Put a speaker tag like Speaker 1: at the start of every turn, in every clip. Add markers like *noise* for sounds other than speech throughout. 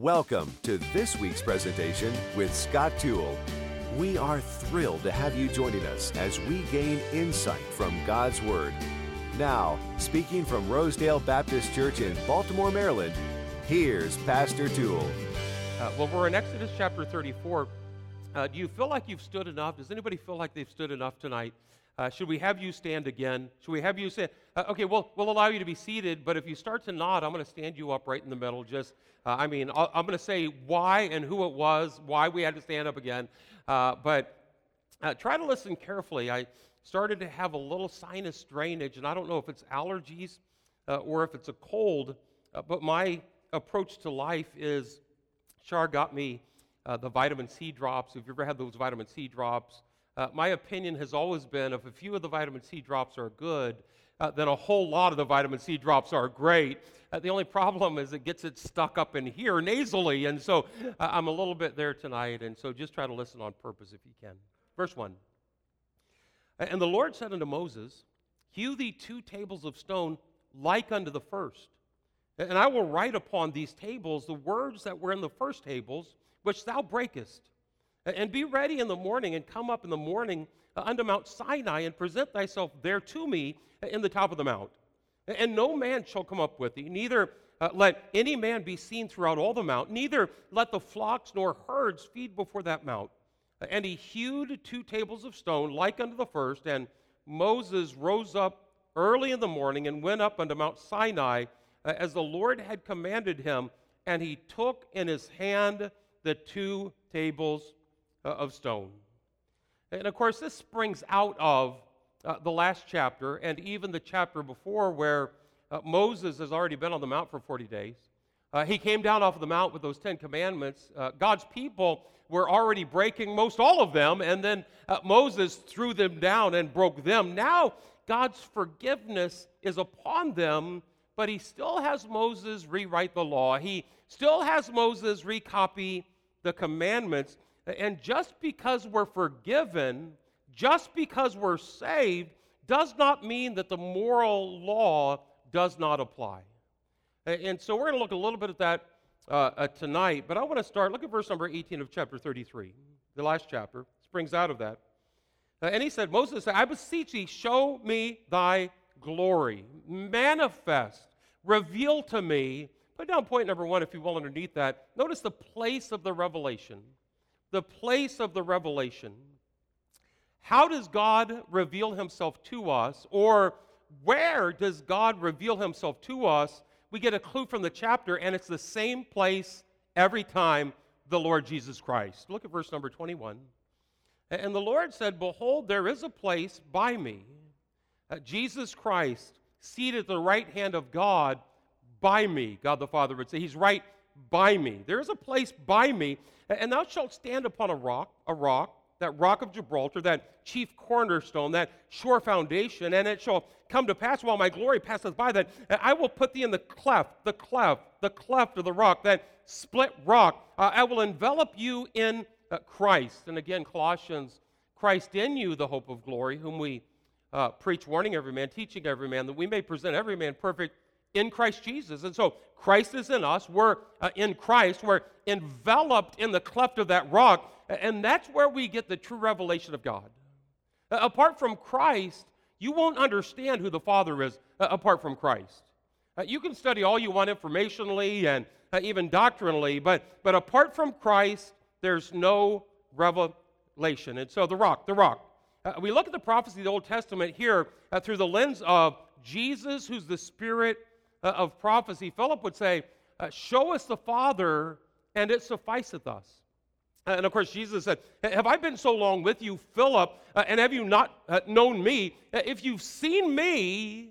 Speaker 1: Welcome to this week's presentation with Scott Toole. We are thrilled to have you joining us as we gain insight from God's Word. Now, speaking from Rosedale Baptist Church in Baltimore, Maryland, here's Pastor Toole.
Speaker 2: Uh, well, we're in Exodus chapter 34. Uh, do you feel like you've stood enough? Does anybody feel like they've stood enough tonight? Uh, should we have you stand again? Should we have you stand? Uh, okay, well, we'll allow you to be seated, but if you start to nod, I'm going to stand you up right in the middle. Just, uh, I mean, i am going to say why and who it was, why we had to stand up again. Uh, but uh, try to listen carefully. I started to have a little sinus drainage, and I don't know if it's allergies uh, or if it's a cold, but my approach to life is Char got me the vitamin C drops. If you've ever had those vitamin C drops, uh, my opinion has always been if a few of the vitamin C drops are good, uh, then a whole lot of the vitamin C drops are great. Uh, the only problem is it gets it stuck up in here nasally, and so uh, I'm a little bit there tonight, and so just try to listen on purpose if you can. Verse 1 And the Lord said unto Moses, Hew thee two tables of stone like unto the first. And I will write upon these tables the words that were in the first tables, which thou breakest. And be ready in the morning and come up in the morning uh, unto Mount Sinai and present thyself there to me in the top of the mount. And no man shall come up with thee, neither uh, let any man be seen throughout all the mount, neither let the flocks nor herds feed before that mount. And he hewed two tables of stone like unto the first, and Moses rose up early in the morning and went up unto Mount Sinai uh, as the Lord had commanded him, and he took in his hand the two tables uh, of stone. And of course, this springs out of uh, the last chapter and even the chapter before where uh, Moses has already been on the mount for 40 days. Uh, he came down off of the mount with those Ten Commandments. Uh, God's people were already breaking most all of them, and then Moses threw them down and broke them. Now, God's forgiveness is upon them, but he still has Moses rewrite the law. He still has Moses recopy the commandments. And just because we're forgiven, just because we're saved, does not mean that the moral law does not apply. And so we're going to look a little bit at that uh, uh, tonight, but I want to start. Look at verse number 18 of chapter 33, the last chapter. Springs out of that. Uh, and he said, Moses said, I beseech thee, show me thy glory, manifest, reveal to me. Put down point number one, if you will, underneath that. Notice the place of the revelation the place of the revelation. How does God reveal himself to us, or where does God reveal himself to us? We get a clue from the chapter, and it's the same place every time the Lord Jesus Christ. Look at verse number 21. And the Lord said, Behold, there is a place by me, uh, Jesus Christ, seated at the right hand of God by me, God the Father would say. He's right by me. There is a place by me, and thou shalt stand upon a rock, a rock, that rock of Gibraltar, that chief cornerstone, that sure foundation, and it shall come to pass while my glory passeth by that I will put thee in the cleft, the cleft, the cleft of the rock, that split rock. Uh, I will envelop you in uh, Christ. And again, Colossians, Christ in you, the hope of glory, whom we uh, preach, warning every man, teaching every man, that we may present every man perfect in Christ Jesus. And so Christ is in us. We're uh, in Christ. We're enveloped in the cleft of that rock. And that's where we get the true revelation of God. Uh, apart from Christ, you won't understand who the Father is uh, apart from Christ. Uh, you can study all you want informationally and uh, even doctrinally, but, but apart from Christ, there's no revelation. And so the rock, the rock. Uh, we look at the prophecy of the Old Testament here through the lens of Jesus, who's the Spirit uh, of prophecy, Philip would say, uh, Show us the Father, and it sufficeth us. And of course, Jesus said, Have I been so long with you, Philip, uh, and have you not uh, known me? Uh, if you've seen me,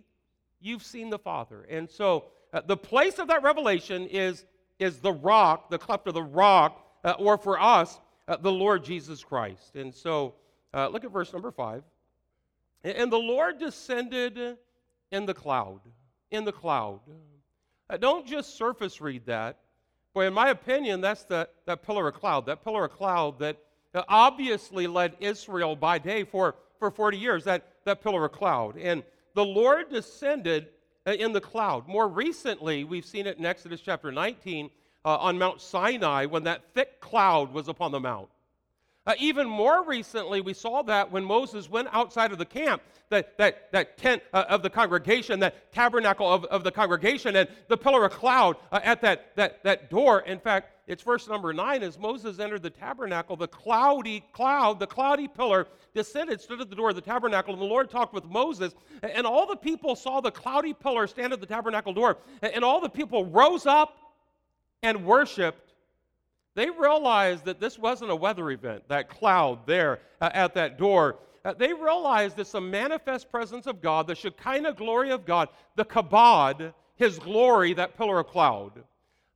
Speaker 2: you've seen the Father. And so uh, the place of that revelation is, is the rock, the cleft of the rock, or for us, the Lord Jesus Christ. And so look at verse number five. And the Lord descended in the cloud in the cloud. Uh, don't just surface read that. Boy, in my opinion, that's the, that pillar of cloud, that pillar of cloud that uh, obviously led Israel by day for, for 40 years, that, that pillar of cloud. And the Lord descended uh, in the cloud. More recently, we've seen it in Exodus chapter 19, uh, on Mount Sinai when that thick cloud was upon the mount. Uh, even more recently, we saw that when Moses went outside of the camp, that, that, that tent uh, of the congregation, that tabernacle of, of the congregation, and the pillar of cloud uh, at that, that, that door. In fact, it's verse number nine as Moses entered the tabernacle, the cloudy cloud, the cloudy pillar descended, stood at the door of the tabernacle, and the Lord talked with Moses. And all the people saw the cloudy pillar stand at the tabernacle door, and all the people rose up and worshiped they realized that this wasn't a weather event, that cloud there uh, at that door. Uh, they realized it's a manifest presence of God, the Shekinah glory of God, the kabod, his glory, that pillar of cloud.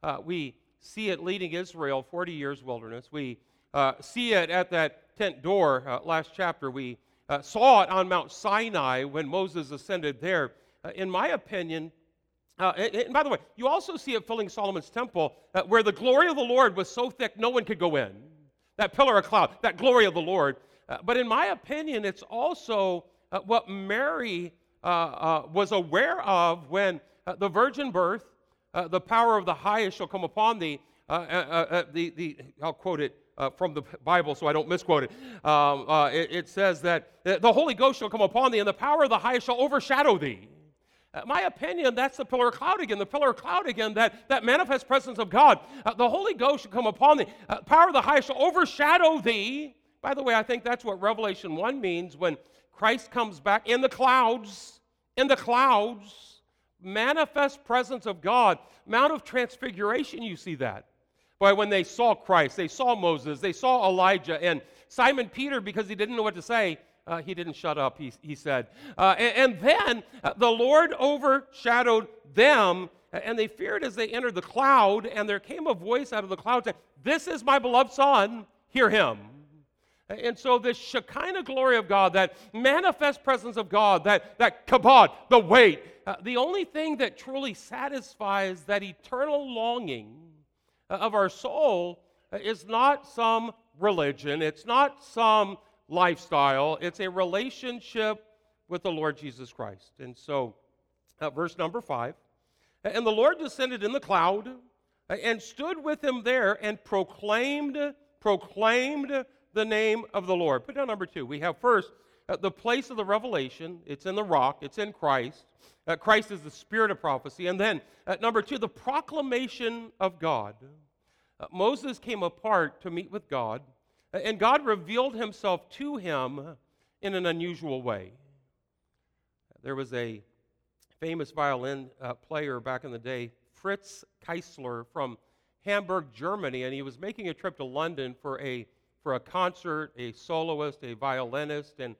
Speaker 2: Uh, we see it leading Israel 40 years wilderness. We uh, see it at that tent door uh, last chapter. We uh, saw it on Mount Sinai when Moses ascended there. in my opinion, uh, and, and, by the way, you also see it filling Solomon's temple, uh, where the glory of the Lord was so thick no one could go in. That pillar of cloud, that glory of the Lord. Uh, but in my opinion, it's also uh, what Mary uh, uh, was aware of when the virgin birth, the power of the highest shall come upon thee. the, the, I'll quote it from the Bible so I don't misquote it. Um, it. It says that the Holy Ghost shall come upon thee, and the power of the highest shall overshadow thee. Uh, my opinion, that's the pillar of cloud again. The pillar of cloud again, that, that manifest presence of God. Uh, the Holy Ghost shall come upon thee. Uh, power of the highest shall overshadow thee. By the way, I think that's what Revelation 1 means when Christ comes back in the clouds. In the clouds. Manifest presence of God. Mount of Transfiguration, you see that. Boy, when they saw Christ, they saw Moses, they saw Elijah, and Simon Peter, because he didn't know what to say, uh, he didn't shut up, he, he said. Uh, and, and, then uh, the Lord overshadowed them, and they feared as they entered the cloud, and there came a voice out of the cloud saying, This is my beloved Son, hear him. And so, this Shekinah glory of God, that manifest presence of God, that, that kabod, the weight, uh, the only thing that truly satisfies that eternal longing uh, of our soul uh, is not some religion, it's not some lifestyle, it's a relationship with the Lord Jesus Christ. And so, uh, verse number five and the Lord descended in the cloud uh, and stood with him there and proclaimed, proclaimed the name of the Lord. Put down number two. We have first uh, the place of the revelation. It's in the rock, it's in Christ. Uh, Christ is the spirit of prophecy. And then, uh, number two, the proclamation of God. Uh, Moses came apart to meet with God. And God revealed himself to him in an unusual way. There was a famous violin uh, player back in the day, Fritz Kreisler from Hamburg, Germany, and he was making a trip to London for a, for a concert, a soloist, a violinist. And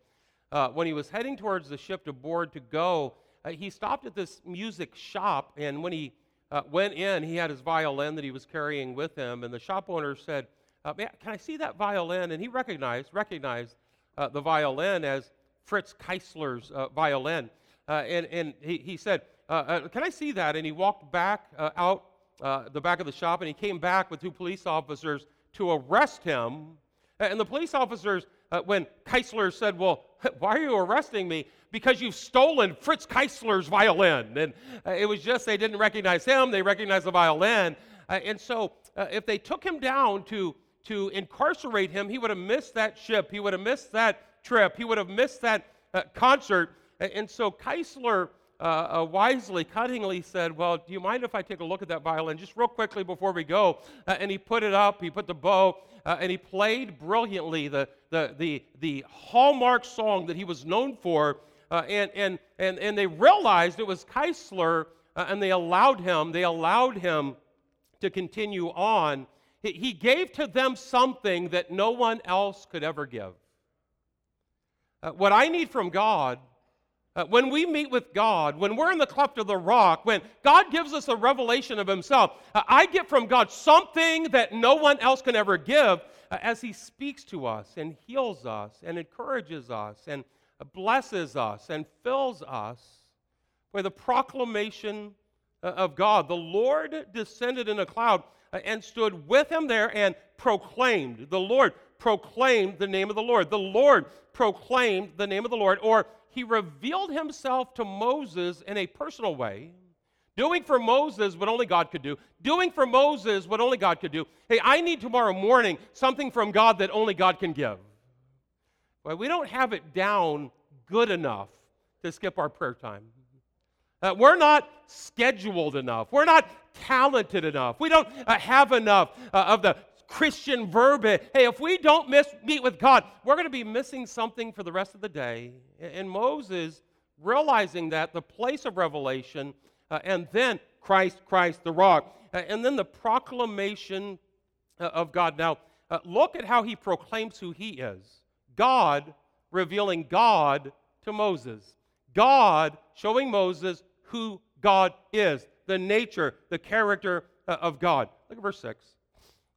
Speaker 2: uh, when he was heading towards the ship to board to go, uh, he stopped at this music shop. And when he uh, went in, he had his violin that he was carrying with him. And the shop owner said, uh, can I see that violin? And he recognized, recognized uh, the violin as Fritz Kreisler's uh, violin. Uh, and and he, he said, uh, uh, Can I see that? And he walked back out the back of the shop and he came back with two police officers to arrest him. And the police officers, when Kreisler said, Well, *laughs* why are you arresting me? Because you've stolen Fritz Kreisler's violin. And it was just they didn't recognize him, they recognized the violin. and so if they took him down to to incarcerate him, he would have missed that ship. He would have missed that trip. He would have missed that uh, concert. And so Kreisler uh, uh, wisely, cuttingly said, Well, do you mind if I take a look at that violin just real quickly before we go? Uh, and he put it up, he put the bow, uh, and he played brilliantly the, the, the, the hallmark song that he was known for. Uh, and, and, and, and they realized it was Kreisler, and they allowed him, they allowed him to continue on. He gave to them something that no one else could ever give. Uh, what I need from God, uh, when we meet with God, when we're in the cleft of the rock, when God gives us a revelation of Himself, uh, I get from God something that no one else can ever give uh, as He speaks to us and heals us and encourages us and blesses us and fills us with the proclamation of God. The Lord descended in a cloud uh, and stood with him there and proclaimed. The Lord proclaimed the name of the Lord. The Lord proclaimed the name of the Lord, or he revealed himself to Moses in a personal way Doing for Moses what only God could do. Doing for Moses what only God could do. Hey, I need tomorrow morning something from God that only God can give. Well, we don't have it down good enough to skip our prayer time. Uh, we're not scheduled enough. We're not talented enough. We don't uh, have enough uh, of the Christian verbiage. Hey, if we don't miss, meet with God, we're going to be missing something for the rest of the day. And Moses, realizing that, the place of revelation, uh, and then Christ, Christ, the rock, uh, and then the proclamation uh, of God. Now, look at how he proclaims who he is God revealing God to Moses. God showing Moses who God is, the nature, the character uh, of God. Look at verse 6.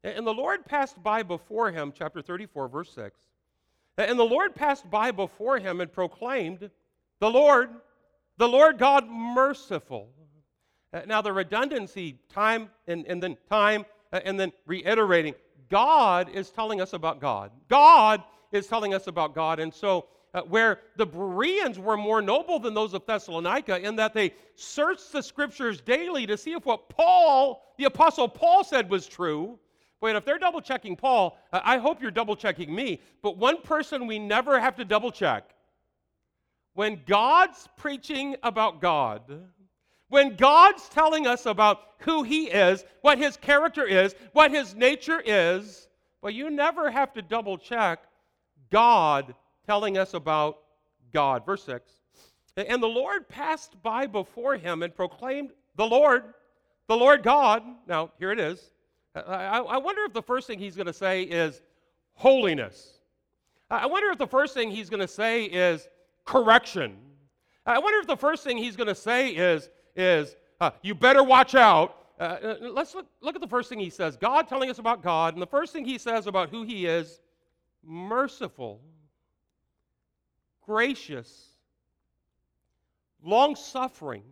Speaker 2: And the Lord passed by before him, chapter 34, verse 6. And the Lord passed by before him and proclaimed, The Lord, the Lord God merciful. Uh, now, the redundancy, time and, and then time, uh, and then reiterating, God is telling us about God. God is telling us about God. And so, uh, where the Bereans were more noble than those of Thessalonica in that they searched the scriptures daily to see if what Paul, the Apostle Paul, said was true. Wait, if they're double checking Paul, uh, I hope you're double checking me. But one person we never have to double check when God's preaching about God, when God's telling us about who He is, what His character is, what His nature is, well, you never have to double check God telling us about God. Verse 6 And the Lord passed by before him and proclaimed, The Lord, the Lord God. Now, here it is. I, I wonder if the first thing he's going to say is holiness. I wonder if the first thing he's going to say is correction. I wonder if the first thing he's going to say is, is uh, you better watch out. Uh, uh, let's look, look at the first thing he says God telling us about God, and the first thing he says about who he is merciful gracious, long suffering,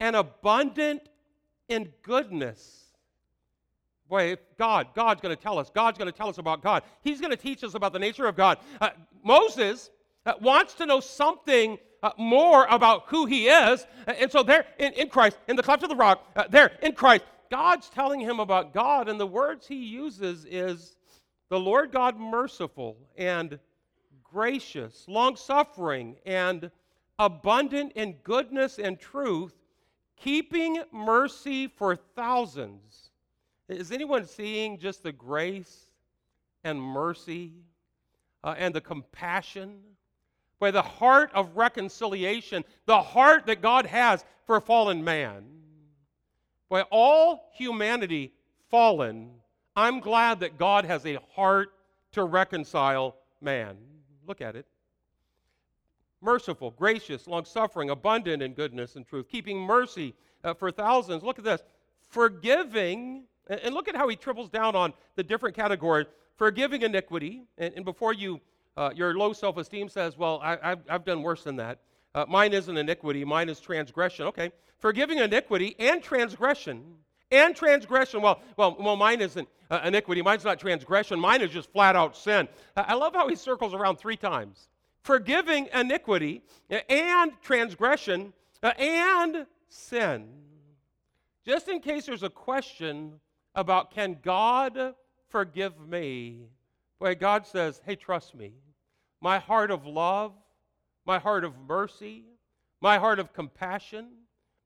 Speaker 2: and abundant in goodness. Boy, God, God's going to tell us. God's going to tell us about God. He's going to teach us about the nature of God. Uh, Moses uh, wants to know something uh, more about who he is. Uh, and so, there in, in, Christ, in the cleft of the rock, uh, there in Christ, God's telling him about God. And the words he uses is the Lord God merciful and gracious, long suffering, and abundant in goodness and truth, keeping mercy for thousands. Is anyone seeing just the grace and mercy uh, and the compassion? By the heart of reconciliation, the heart that God has for fallen man. By all humanity fallen, I'm glad that God has a heart to reconcile man. Look at it. Merciful, gracious, long suffering, abundant in goodness and truth, keeping mercy uh, for thousands. Look at this. Forgiving, and, look at how he triples down on the different categories. Forgiving iniquity, and, and before you, uh, your low self esteem says, Well, I, have done worse than that. Uh, mine isn't iniquity, mine is transgression. Okay. Forgiving iniquity and transgression and transgression. Well, well, well mine isn't uh, iniquity. Mine's not transgression. Mine is just flat out sin. I love how he circles around three times forgiving iniquity and transgression uh, and sin. Just in case there's a question about can God forgive me? Boy, God says, hey, trust me. My heart of love, my heart of mercy, my heart of compassion,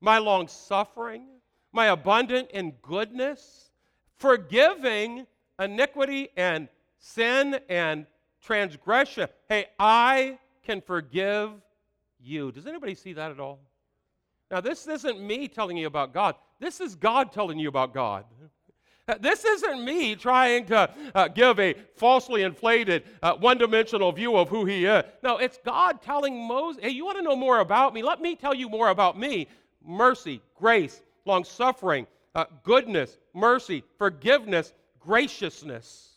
Speaker 2: my long suffering, my abundant in goodness, forgiving iniquity and sin and transgression. Hey, I can forgive you. Does anybody see that at all? Now, this isn't me telling you about God. This is God telling you about God. This isn't me trying to uh, give a falsely inflated, uh, one dimensional view of who he is. No, it's God telling Moses, hey, you want to know more about me? Let me tell you more about me. Mercy, grace, long suffering, uh, goodness, mercy, forgiveness, graciousness.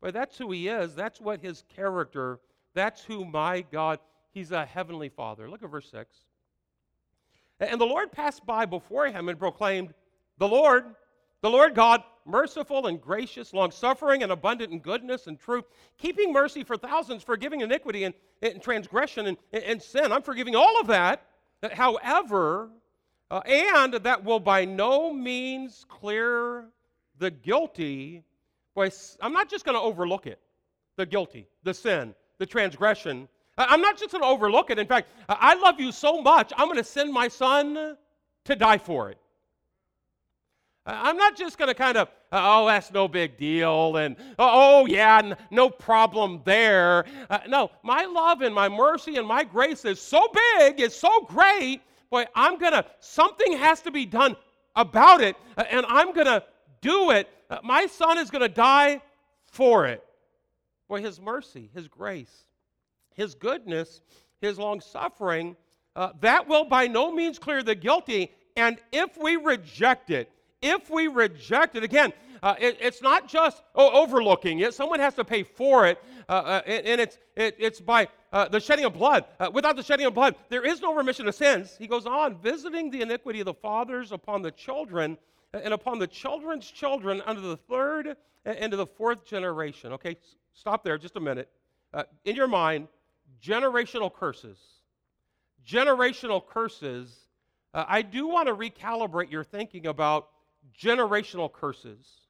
Speaker 2: But that's who he is. That's what his character, that's who my God, he's a heavenly father. Look at verse 6. And the Lord passed by before him and proclaimed, The Lord, the Lord God, merciful and gracious, long suffering and abundant in goodness and truth, keeping mercy for thousands, forgiving iniquity and, and transgression and, and sin. I'm forgiving all of that. However, uh, and that will by no means clear the guilty. I'm not just going to overlook it, the guilty, the sin, the transgression. I'm not just going to overlook it. In fact, I love you so much, I'm going to send my son to die for it. I'm not just going to kind of, oh, that's no big deal, and oh, yeah, no problem there. Uh, no, my love and my mercy and my grace is so big, is so great. Boy, I'm going to, something has to be done about it, uh, and I'm going to do it. Uh, my son is going to die for it. Boy, his mercy, his grace, his goodness, his long suffering, uh, that will by no means clear the guilty. And if we reject it, if we reject it, again, uh, it, it's not just oh, overlooking it. Someone has to pay for it, uh, uh, and, and, it's, it, it's by uh, the shedding of blood. Uh, without the shedding of blood, there is no remission of sins. He goes on, visiting the iniquity of the fathers upon the children, and upon the children's children under the third and to the fourth generation. Okay, stop there just a minute. Uh, in your mind, generational curses. Generational curses. I do want to recalibrate your thinking about generational curses.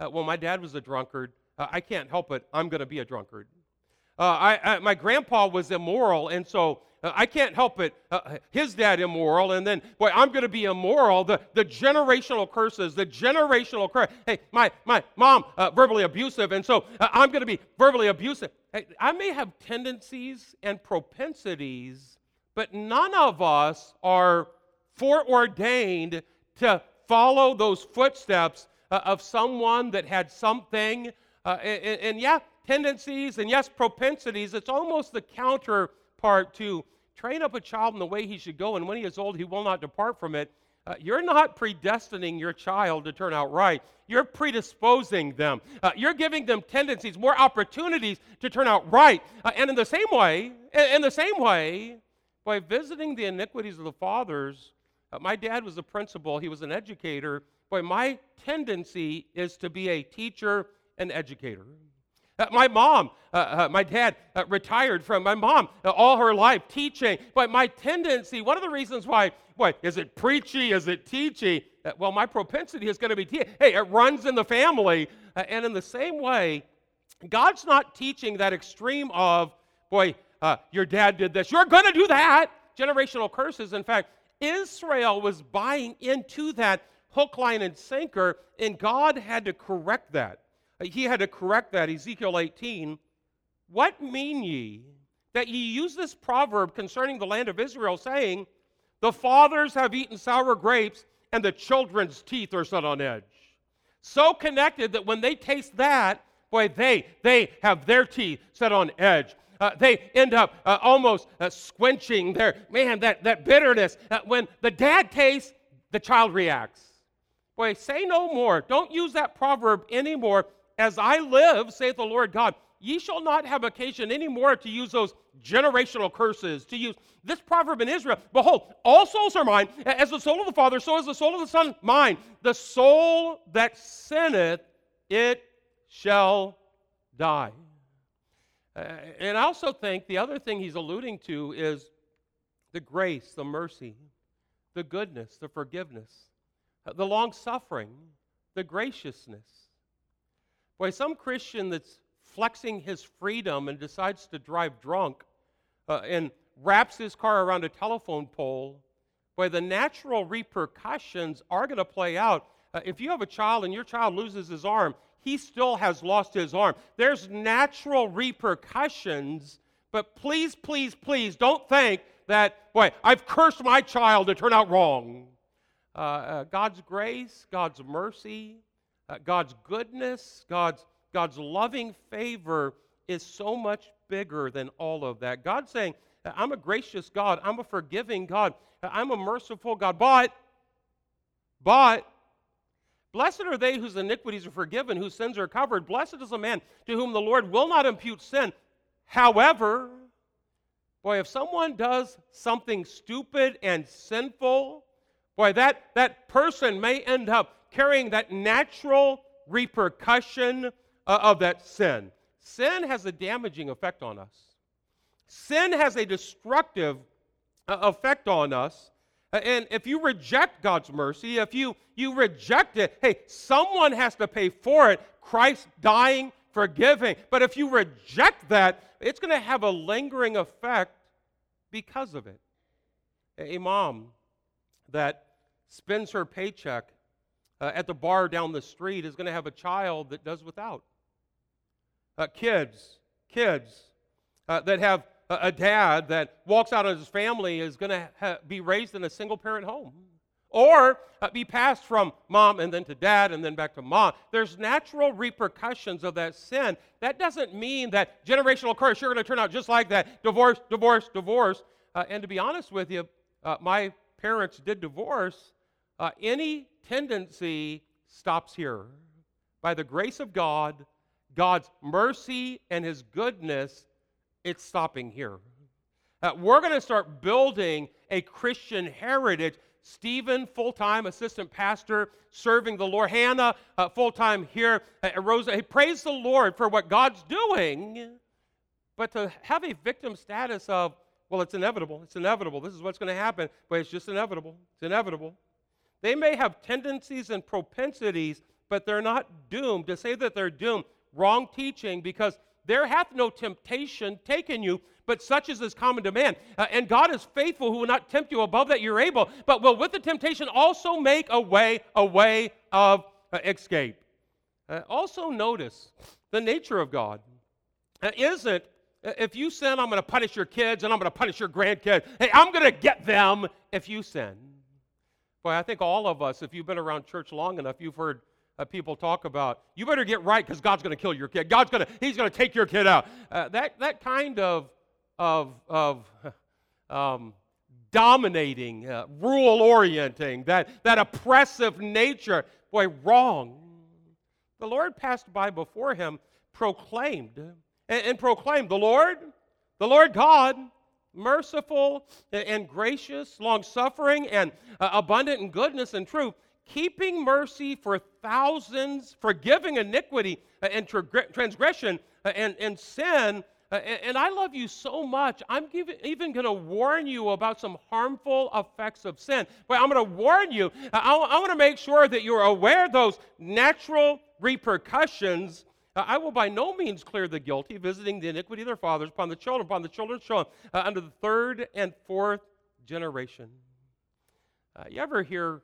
Speaker 2: Uh, well, my dad was a drunkard. Uh, I can't help it. I'm going to be a drunkard. Uh, I, I, my grandpa was immoral, and so uh, I can't help it. Uh, his dad immoral, and then, boy, I'm going to be immoral. The, the generational curses, the generational curse. Hey, my, my mom, uh, verbally abusive, and so I'm going to be verbally abusive. Hey, I may have tendencies and propensities, but none of us are foreordained to follow those footsteps uh, of someone that had something. Uh, and, and, yeah, tendencies and yes, propensities. It's almost the counterpart to train up a child in the way he should go, and when he is old, he will not depart from it. Uh, you're not predestining your child to turn out right. You're predisposing them. Uh, you're giving them tendencies, more opportunities to turn out right. Uh, and in the same way, in the same way, by visiting the iniquities of the fathers, uh, my dad was a principal, he was an educator. Boy, my tendency is to be a teacher and educator. Uh, my mom, uh, uh my dad uh, retired from my mom uh, all her life teaching. But my tendency, one of the reasons why, boy, is it preachy? Is it teachy? well, my propensity is going to be, te- hey, it runs in the family. and in the same way, God's not teaching that extreme of, boy, your dad did this. You're going to do that. Generational curses. In fact, Israel was buying into that hook, line, and sinker, and God had to correct that. He had to correct that. Ezekiel 18. What mean ye that ye use this proverb concerning the land of Israel, saying, The fathers have eaten sour grapes, and the children's teeth are set on edge? So connected that when they taste that, boy, they they have their teeth set on edge uh, they end up uh, almost uh, squinching their, man, that, that bitterness. Uh, when the dad tastes, the child reacts. Boy, say no more. Don't use that proverb anymore. As I live, saith the Lord God, ye shall not have occasion anymore to use those generational curses, to use this proverb in Israel. Behold, all souls are mine. As the soul of the Father, so is the soul of the Son mine. The soul that sinneth, it shall die. Uh, and I also think the other thing he's alluding to is the grace, the mercy, the goodness, the forgiveness, the long suffering, the graciousness. Boy, some Christian that's flexing his freedom and decides to drive drunk uh, and wraps his car around a telephone pole, boy, the natural repercussions are going to play out. Uh, if you have a child and your child loses his arm, he still has lost his arm. There's natural repercussions, but please, please, please don't think that, boy, I've cursed my child to turn out wrong. Uh, uh, God's grace, God's mercy, uh, God's goodness, God's, God's loving favor is so much bigger than all of that. God's saying, I'm a gracious God, I'm a forgiving God, I'm a merciful God, but, but, Blessed are they whose iniquities are forgiven, whose sins are covered. Blessed is the man to whom the Lord will not impute sin. However, boy, if someone does something stupid and sinful, boy, that, that person may end up carrying that natural repercussion uh, of that sin. Sin has a damaging effect on us, sin has a destructive uh, effect on us. And if you reject God's mercy, if you, you reject it, hey, someone has to pay for it. Christ dying, forgiving. But if you reject that, it's going to have a lingering effect because of it. A mom that spends her paycheck uh, at the bar down the street is going to have a child that does without. Uh, kids, kids uh, that have a, a, dad that walks out of his family is going to ha- be raised in a single parent home or uh, be passed from mom and then to dad and then back to mom. There's natural repercussions of that sin. That doesn't mean that generational curse, you're going to turn out just like that divorce, divorce, divorce. Uh, and to be honest with you, uh, my parents did divorce. Uh, any tendency stops here. By the grace of God, God's mercy and His goodness, it's stopping here. Uh, we're going to start building a Christian heritage. Stephen, full time assistant pastor, serving the Lord. Hannah, uh, full time here. Uh, Rosa, hey, praise the Lord for what God's doing. But to have a victim status of, well, it's inevitable. It's inevitable. This is what's going to happen. But it's just inevitable. It's inevitable. They may have tendencies and propensities, but they're not doomed. To say that they're doomed, wrong teaching, because there hath no temptation taken you, but such is his common demand. Uh, and God is faithful, who will not tempt you above that you're able, but will with the temptation also make a way, a way of uh, escape. Uh, also, notice the nature of God. Uh, isn't uh, if you sin, I'm going to punish your kids and I'm going to punish your grandkids. Hey, I'm going to get them if you sin. Boy, I think all of us, if you've been around church long enough, you've heard uh, people talk about, you better get right because God's going to kill your kid. God's going to, he's going to take your kid out. Uh, that, that kind of, of, of *laughs* um, dominating, uh, rule orienting, that, that oppressive nature, boy, wrong. The Lord passed by before him, proclaimed, and, and proclaimed, the Lord, the Lord God, merciful and gracious, long suffering, and uh, abundant in goodness and truth, keeping mercy for thousands, forgiving iniquity uh, and transgression uh, and, and sin. And I love you so much, I'm even going to warn you about some harmful effects of sin. But I'm going to warn you, I, want to make sure that you're aware of those natural repercussions I will by no means clear the guilty, visiting the iniquity of their fathers upon the children, upon the children's children, uh, under the third and fourth generation. Uh, you ever hear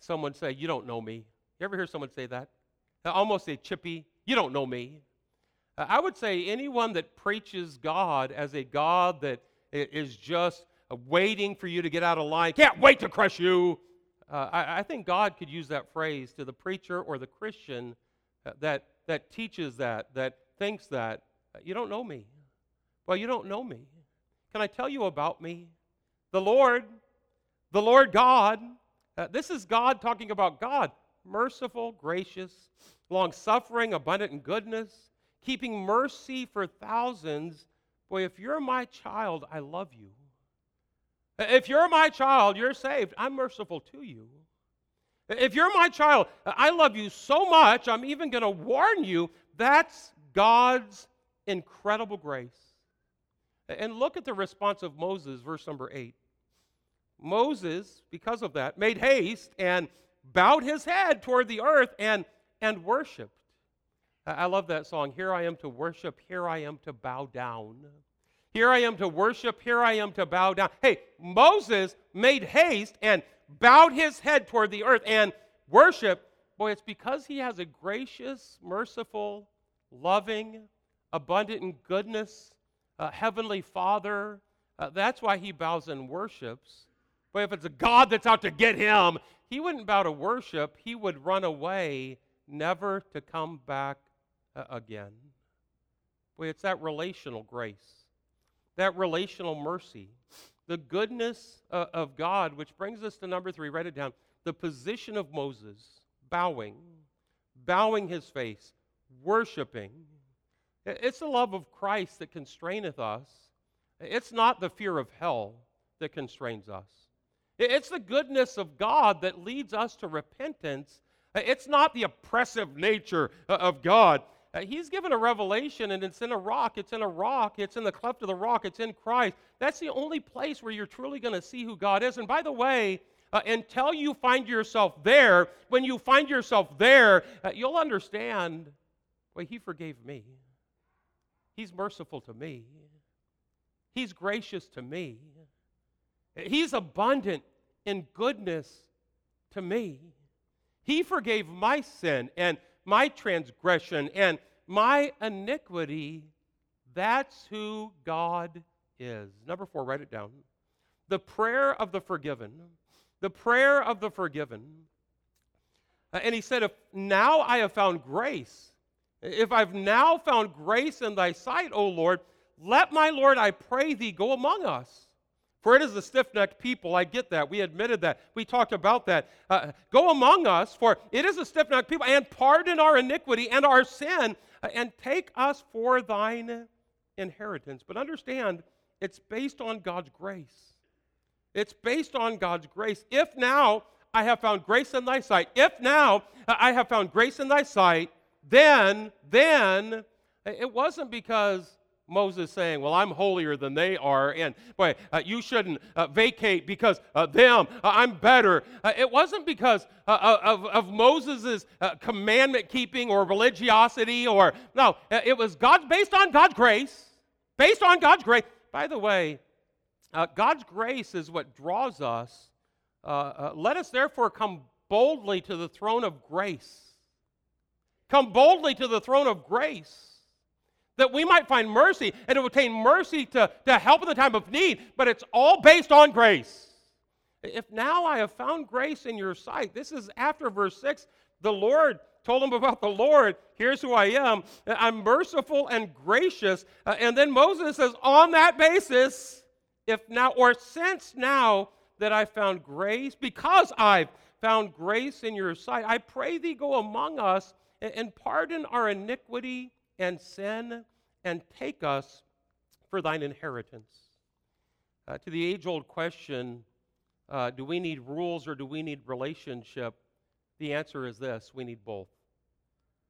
Speaker 2: someone say, You don't know me? You ever hear someone say that? Uh, almost a chippy, You don't know me. Uh, I would say anyone that preaches God as a God that is just uh, waiting for you to get out of line, can't wait to crush you. I, I, think God could use that phrase to the preacher or the Christian that that teaches that, that thinks that, you don't know me. Well, you don't know me. Can I tell you about me? The Lord, the Lord God, uh, this is God talking about God, merciful, gracious, long suffering, abundant in goodness, keeping mercy for thousands. Boy, if you're my child, I love you. If you're my child, you're saved. I'm merciful to you. If you're my child, I love you so much, I'm even going to warn you. That's God's incredible grace. And look at the response of Moses, verse number 8. Moses, because of that, made haste and bowed his head toward the earth and, and worshiped. I love that song. Here I am to worship, here I am to bow down. Here I am to worship, here I am to bow down. Hey, Moses made haste and bowed his head toward the earth and worshiped, boy, it's because he has a gracious, merciful, loving, abundant in goodness, uh, heavenly Father. Uh, that's why he bows and worships. But if it's a God that's out to get him, he wouldn't bow to worship. He would run away, never to come back uh, again. Boy, it's that relational grace, that relational mercy the goodness uh, of God, which brings us to number three, write it down. The position of Moses, bowing, bowing his face, worshiping. It's the love of Christ that constraineth us. It's not the fear of hell that constrains us. It's the goodness of God that leads us to repentance. It's not the oppressive nature uh, of God. Uh, he's given a revelation, and it's in a rock. It's in a rock. It's in the cleft of the rock. It's in Christ. That's the only place where you're truly going to see who God is. And by the way, uh, until you find yourself there, when you find yourself there, uh, you'll understand well, He forgave me. He's merciful to me. He's gracious to me. He's abundant in goodness to me. He forgave my sin and my transgression and my iniquity. That's who God is. Number four, write it down. The prayer of the forgiven. The prayer of the forgiven. Uh, and he said, If now I have found grace, if I've now found grace in thy sight, O Lord, let my Lord, I pray thee, go among us. For it is a stiff necked people. I get that. We admitted that. We talked about that. Uh, go among us, for it is a stiff necked people, and pardon our iniquity and our sin, uh, and take us for thine inheritance. But understand, it's based on God's grace. It's based on God's grace. If now I have found grace in thy sight, if now I have found grace in thy sight, then, then, it wasn't because Moses saying, Well, I'm holier than they are, and boy, uh, you shouldn't uh, vacate because uh, them, uh, I'm better. Uh, it wasn't because uh, of, of Moses' commandment keeping or religiosity, or no, it was God based on God's grace. Based on God's grace. By the way, God's grace is what draws us. let us therefore come boldly to the throne of grace. Come boldly to the throne of grace that we might find mercy and to obtain mercy to, to help in the time of need, but it's all based on grace. If now I have found grace in your sight, this is after verse 6, the Lord told him about the Lord. Here's who I am. I'm merciful and gracious. Uh, and then Moses says, on that basis, if now or since now that I found grace, because I've found grace in your sight, I pray thee go among us and, and pardon our iniquity and sin and take us for thine inheritance. Uh, to the age old question, uh, do we need rules or do we need relationship? The answer is this we need both.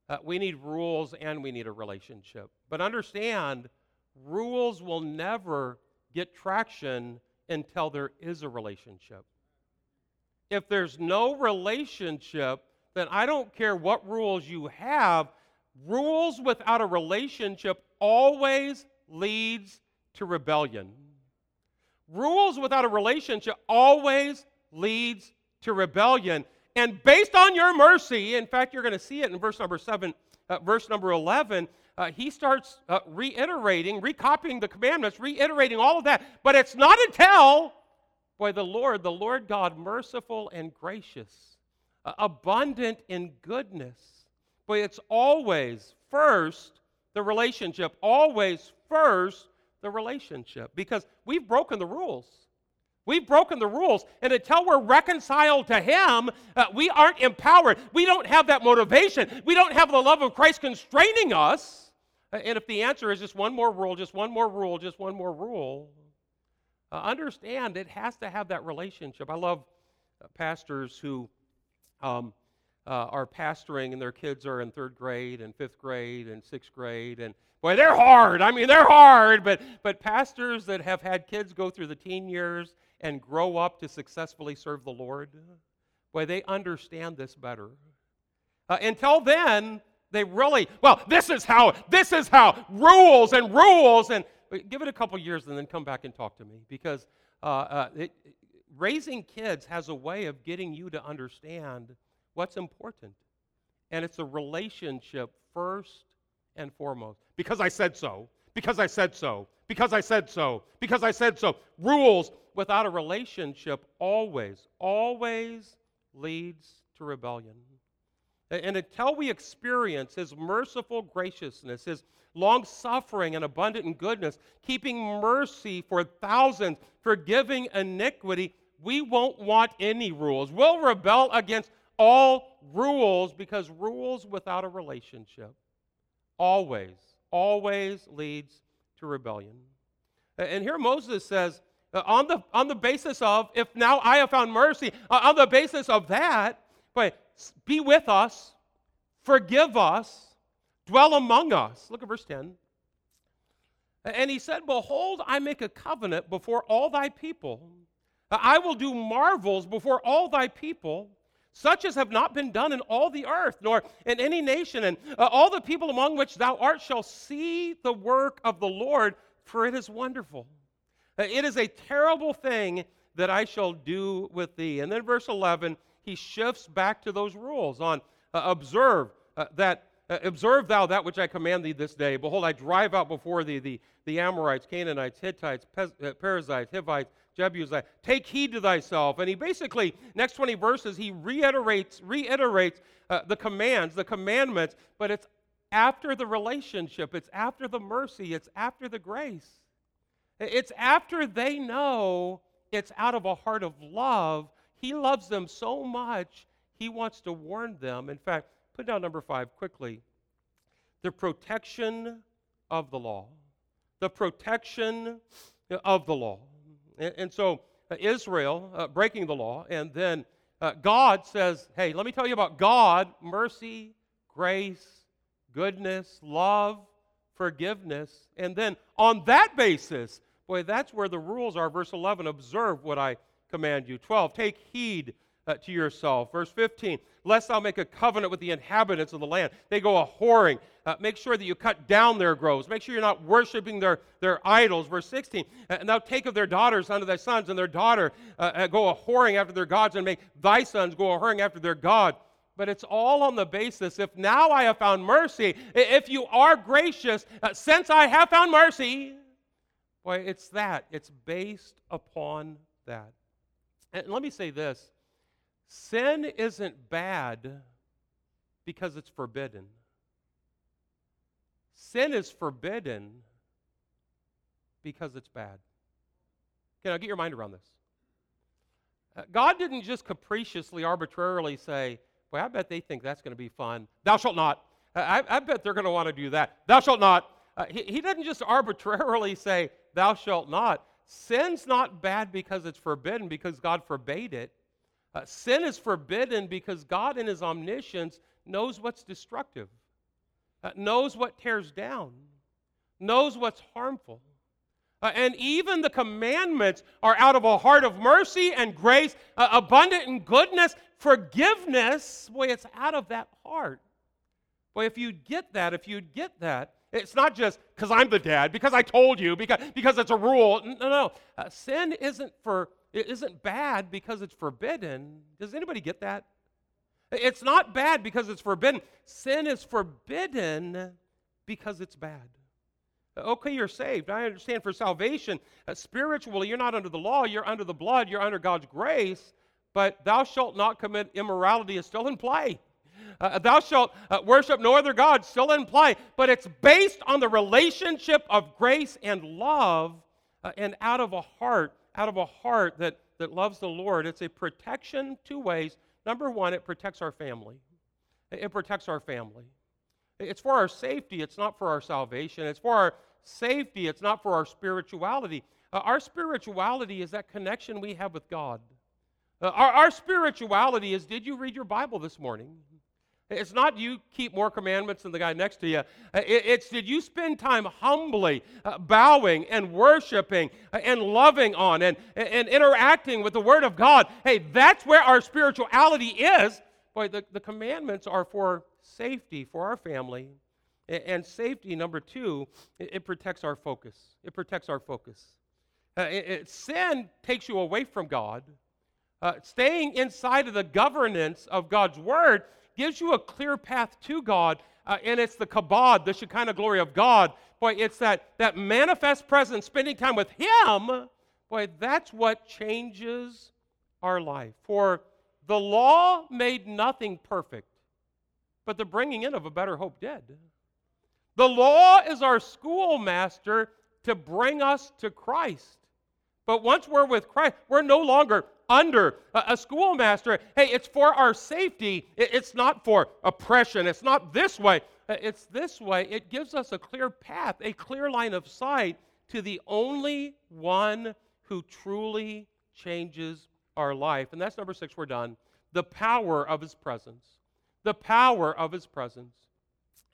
Speaker 2: Uh, we need rules and we need a relationship. But understand, rules will never get traction until there is a relationship. If there's no relationship, then I don't care what rules you have, Rules without a relationship always leads to rebellion. Rules without a relationship always leads to rebellion. And based on your mercy, in fact, you're going to see it in verse number 7, uh, verse number 11, uh, he starts uh, reiterating, recopying the commandments, reiterating all of that. But it's not until, boy, the Lord, the Lord God, merciful and gracious, uh, abundant in goodness, but it's always first the relationship, always first the relationship, because we've broken the rules. We've broken the rules. And until we're reconciled to Him, uh, we aren't empowered. We don't have that motivation. We don't have the love of Christ constraining us. Uh, and if the answer is just one more rule, just one more rule, just one more rule, uh, understand it has to have that relationship. I love uh, pastors who um, uh, are pastoring and their kids are in third grade and fifth grade and sixth grade and boy they're hard. I mean they're hard but but pastors that have had kids go through the teen years and grow up to successfully serve the lord boy they understand this better. Uh, until then they really well this is how this is how rules and rules and give it a couple years and then come back and talk to me because uh, uh it, raising kids has a way of getting you to understand what's important. And it's a relationship first and foremost. Because I said so, because I said so, because I said so, because I said so. Rules without a relationship always, always leads to rebellion. And until we experience His merciful graciousness, His long suffering and abundant in goodness, keeping mercy for thousands, forgiving iniquity, we won't want any rules. We'll rebel against all rules because rules without a relationship always, always leads to rebellion. And here Moses says, uh, on the, on the basis of, if now I have found mercy, uh, on the basis of that, but be with us, forgive us, dwell among us. Look at verse 10. And he said, Behold, I make a covenant before all thy people. I will do marvels before all thy people, such as have not been done in all the earth, nor in any nation. And uh, all the people among which thou art shall see the work of the Lord, for it is wonderful. Uh, it is a terrible thing that I shall do with thee. And then verse 11, he shifts back to those rules on uh, observe uh, that observe thou that which I command thee this day. Behold, I drive out before thee the, the Amorites, Canaanites, Hittites, Pez, uh, Perizzites, Hivites, Jebusites. Take heed to thyself. And he basically, next 20 verses, he reiterates, reiterates uh, the commands, the commandments, but it's after the relationship, it's after the mercy, it's after the grace. It's after they know it's out of a heart of love. He loves them so much, he wants to warn them. In fact, put down number five quickly the protection of the law. The protection of the law. And, and so, uh, Israel uh, breaking the law, and then uh, God says, Hey, let me tell you about God mercy, grace, goodness, love, forgiveness. And then on that basis, Boy, that's where the rules are. Verse 11, observe what I command you. 12, take heed uh, to yourself. Verse 15, lest thou make a covenant with the inhabitants of the land. They go a whoring. Uh, make sure that you cut down their groves. Make sure you're not worshiping their, their idols. Verse 16, uh, and thou take of their daughters unto thy sons, and their daughter uh, uh, go a whoring after their gods, and make thy sons go a whoring after their God. But it's all on the basis if now I have found mercy, if you are gracious, uh, since I have found mercy, Boy, it's that. It's based upon that. And let me say this sin isn't bad because it's forbidden. Sin is forbidden because it's bad. Can I get your mind around this? Uh, God didn't just capriciously, arbitrarily say, Boy, I bet they think that's going to be fun. Thou shalt not. I, I bet they're going to want to do that. Thou shalt not. Uh, he, he doesn't just arbitrarily say, thou shalt not. Sin's not bad because it's forbidden, because God forbade it. Uh, sin is forbidden because God, in His omniscience, knows what's destructive, uh, knows what tears down, knows what's harmful. Uh, and even the commandments are out of a heart of mercy and grace, uh, abundant in goodness, forgiveness. Boy, it's out of that heart. Boy, if you'd get that, if you'd get that, it's not just because I'm the dad, because I told you, because, because it's a rule. No, no. Uh, sin isn't for it isn't bad because it's forbidden. Does anybody get that? It's not bad because it's forbidden. Sin is forbidden because it's bad. Okay, you're saved. I understand for salvation, uh, spiritually, you're not under the law, you're under the blood, you're under God's grace, but thou shalt not commit immorality is still in play uh, thou shalt uh, worship no other God, still in play, but it's based on the relationship of grace and love uh, and out of a heart, out of a heart that, that loves the Lord. It's a protection two ways. Number one, it protects our family. It protects our family. It's for our safety, it's not for our salvation. It's for our safety, it's not for our spirituality. Uh, our spirituality is that connection we have with God. Uh, our, our spirituality is did you read your Bible this morning? It's not you keep more commandments than the guy next to you. Uh, it's did you spend time humbly uh, bowing and worshiping uh, and loving on and, and interacting with the Word of God? Hey, that's where our spirituality is. Boy, the, the commandments are for safety for our family. And safety, number two, it, protects our focus. It protects our focus. Uh, it, it, sin takes you away from God. Uh, staying inside of the governance of God's Word gives you a clear path to God, uh, and it's the kabod, the Shekinah glory of God. Boy, it's that, that manifest presence, spending time with Him. Boy, that's what changes our life. For the law made nothing perfect, but the bringing in of a better hope did. The law is our schoolmaster to bring us to Christ. But once we're with Christ, we're no longer under a schoolmaster. Hey, it's for our safety. It's not for oppression. It's not this way. Uh, it's this way. It gives us a clear path, a clear line of sight to the only one who truly changes our life. And that's number six. We're done. The power of his presence. The power of his presence.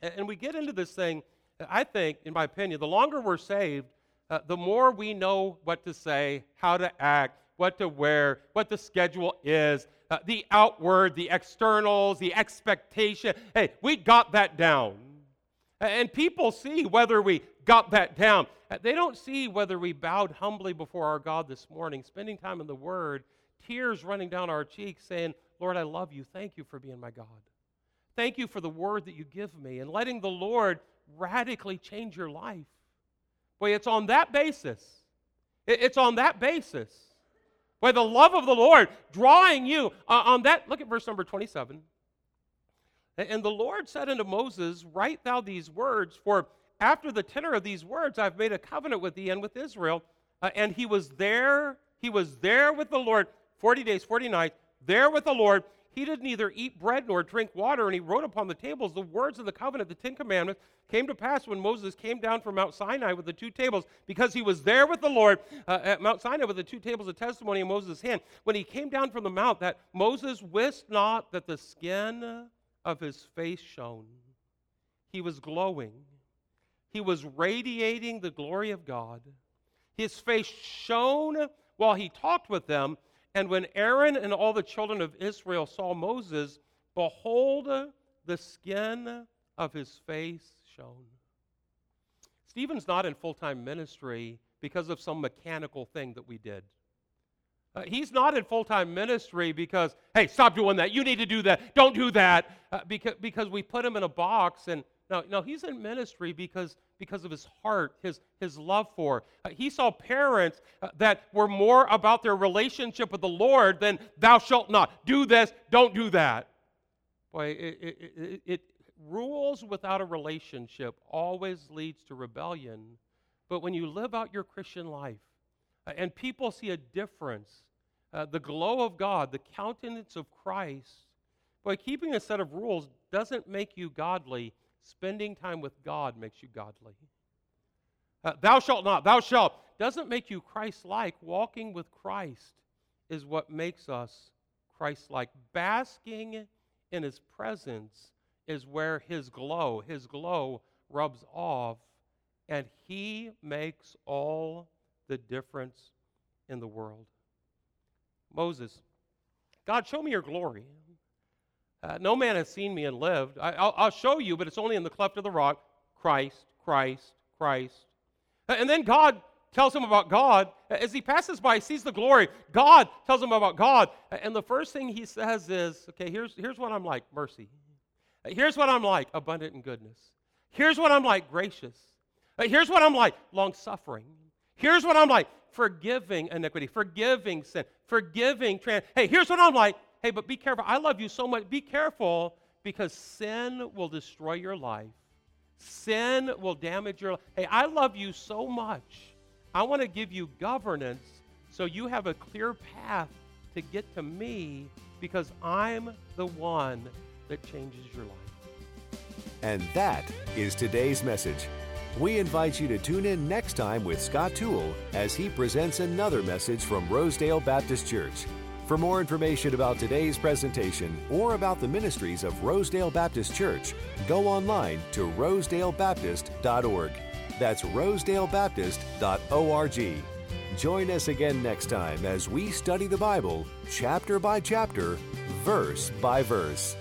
Speaker 2: And we get into this thing, I think, in my opinion, the longer we're saved, uh, the more we know what to say, how to act, what to wear, what the schedule is, uh, the outward, the externals, the expectation. Hey, we got that down. And people see whether we got that down. Uh, they don't see whether we bowed humbly before our God this morning, spending time in the Word, tears running down our cheeks, saying, Lord, I love you. Thank you for being my God. Thank you for the Word that you give me, and letting the Lord radically change your life. Boy, it's on that basis. It's on that basis. By the love of the Lord drawing you uh, on that. Look at verse number 27. And the Lord said unto Moses, Write thou these words, for after the tenor of these words I've made a covenant with thee and with Israel. Uh, and he was there, he was there with the Lord 40 days, 40 nights, there with the Lord. He did neither eat bread nor drink water, and he wrote upon the tables the words of the covenant, the Ten Commandments, came to pass when Moses came down from Mount Sinai with the two tables, because he was there with the Lord uh, at Mount Sinai with the two tables of testimony in Moses' hand. When he came down from the mount, that Moses wist not that the skin of his face shone. He was glowing. He was radiating the glory of God. His face shone while he talked with them. And when Aaron and all the children of Israel saw Moses, behold, the skin of his face shone. Stephen's not in full time ministry because of some mechanical thing that we did. Uh, he's not in full time ministry because, hey, stop doing that. You need to do that. Don't do that. Uh, because, because we put him in a box. And no, no, he's in ministry because, because of his heart, his, his love for. Uh, he saw parents uh, that were more about their relationship with the Lord than thou shalt not. Do this, don't do that. Boy, it, it, it, it rules without a relationship always leads to rebellion. But when you live out your Christian life, uh, and people see a difference. Uh, the glow of God, the countenance of Christ. By keeping a set of rules doesn't make you godly. Spending time with God makes you godly. Uh, thou shalt not, thou shalt, doesn't make you Christ like. Walking with Christ is what makes us Christ like. Basking in his presence is where his glow, his glow rubs off, and he makes all the difference in the world. Moses, God, show me your glory. Uh, no man has seen me and lived. I, will show you, but it's only in the cleft of the rock. Christ, Christ, Christ. And then God tells him about God. As he passes by, he sees the glory. God tells him about God. And the first thing he says is, okay, here's, here's what I'm like mercy. Here's what I'm like abundant in goodness. Here's what I'm like gracious. Here's what I'm like long suffering. Here's what I'm like forgiving iniquity, forgiving sin, forgiving trans. Hey, here's what I'm like. Hey, but be careful. I love you so much. Be careful because sin will destroy your life. Sin will damage your life. Hey, I love you so much. I want to give you governance so you have a clear path to get to me because I'm the one that changes your life.
Speaker 1: And that is today's message. We invite you to tune in next time with Scott Toole as he presents another message from Rosedale Baptist Church. For more information about today's presentation or about the ministries of Rosedale Baptist Church, go online to rosedalebaptist.org. That's rosedalebaptist.org. Join us again next time as we study the Bible chapter by chapter, verse by verse.